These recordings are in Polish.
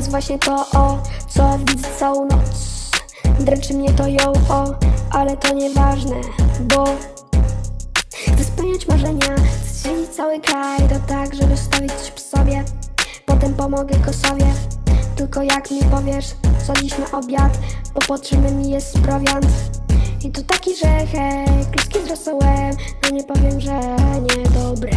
Jest właśnie to, o, co widzę całą noc. Dręczy mnie to ją, o, ale to nieważne, bo Chcę spełniać marzenia, chcę cały kraj. To tak, żeby stawić coś przy sobie. Potem pomogę Kosowie. Tylko jak mi powiesz, co dziś na obiad Bo potrzebny mi jest prowiant? I to taki, że hej, kluski z rosołem No nie powiem, że niedobre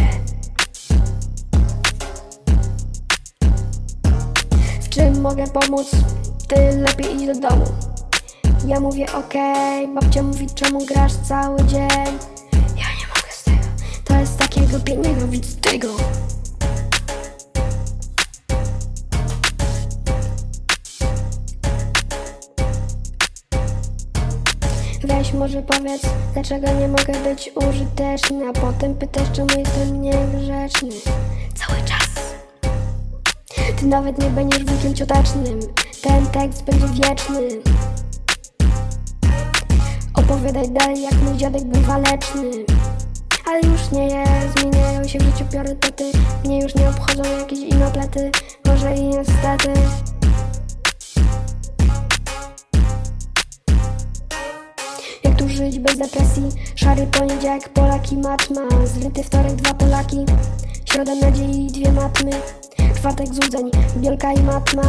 mogę pomóc? Ty lepiej idź do domu. Ja mówię okej, babcia mówi czemu grasz cały dzień? Ja nie mogę z tego, to jest takiego pięknego, widz tego Weź może powiedz, dlaczego nie mogę być użyteczny A potem pytasz, czemu jestem niegrzeczny. Cały czas Ty nawet nie będziesz wujkiem ciotacznym Ten tekst będzie wieczny. Opowiadaj dalej, jak mój dziadek był waleczny. Ale już nie jest, zmieniają się w życiu priorytety. Mnie już nie obchodzą jakieś inoplety. Może i niestety. Jak tu żyć bez depresji? Szary poniedziałek, Polaki matma. Zryty wtorek, dwa Polaki. Środa nadziei, dwie matmy Czwartek złudzeń, Bielka i matma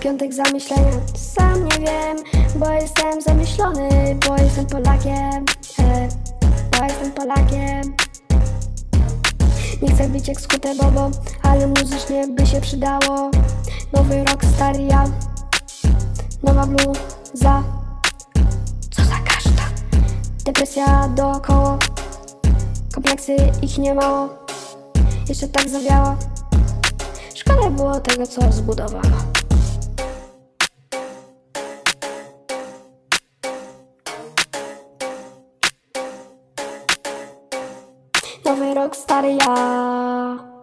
Piątek zamyślenia, sam nie wiem Bo jestem zamyślony, bo jestem Polakiem. E, Bo jestem Polakiem. Nie chcę być jak skute bobo Ale muzycznie by się przydało. Nowy rok, stary ja. Nowa bluza. Co za kaszta. Depresja dookoło Kompleksy ich nie mało Jeszcze tak zawiało Szkoda było tego co zbudowano Nowy rok, stary ja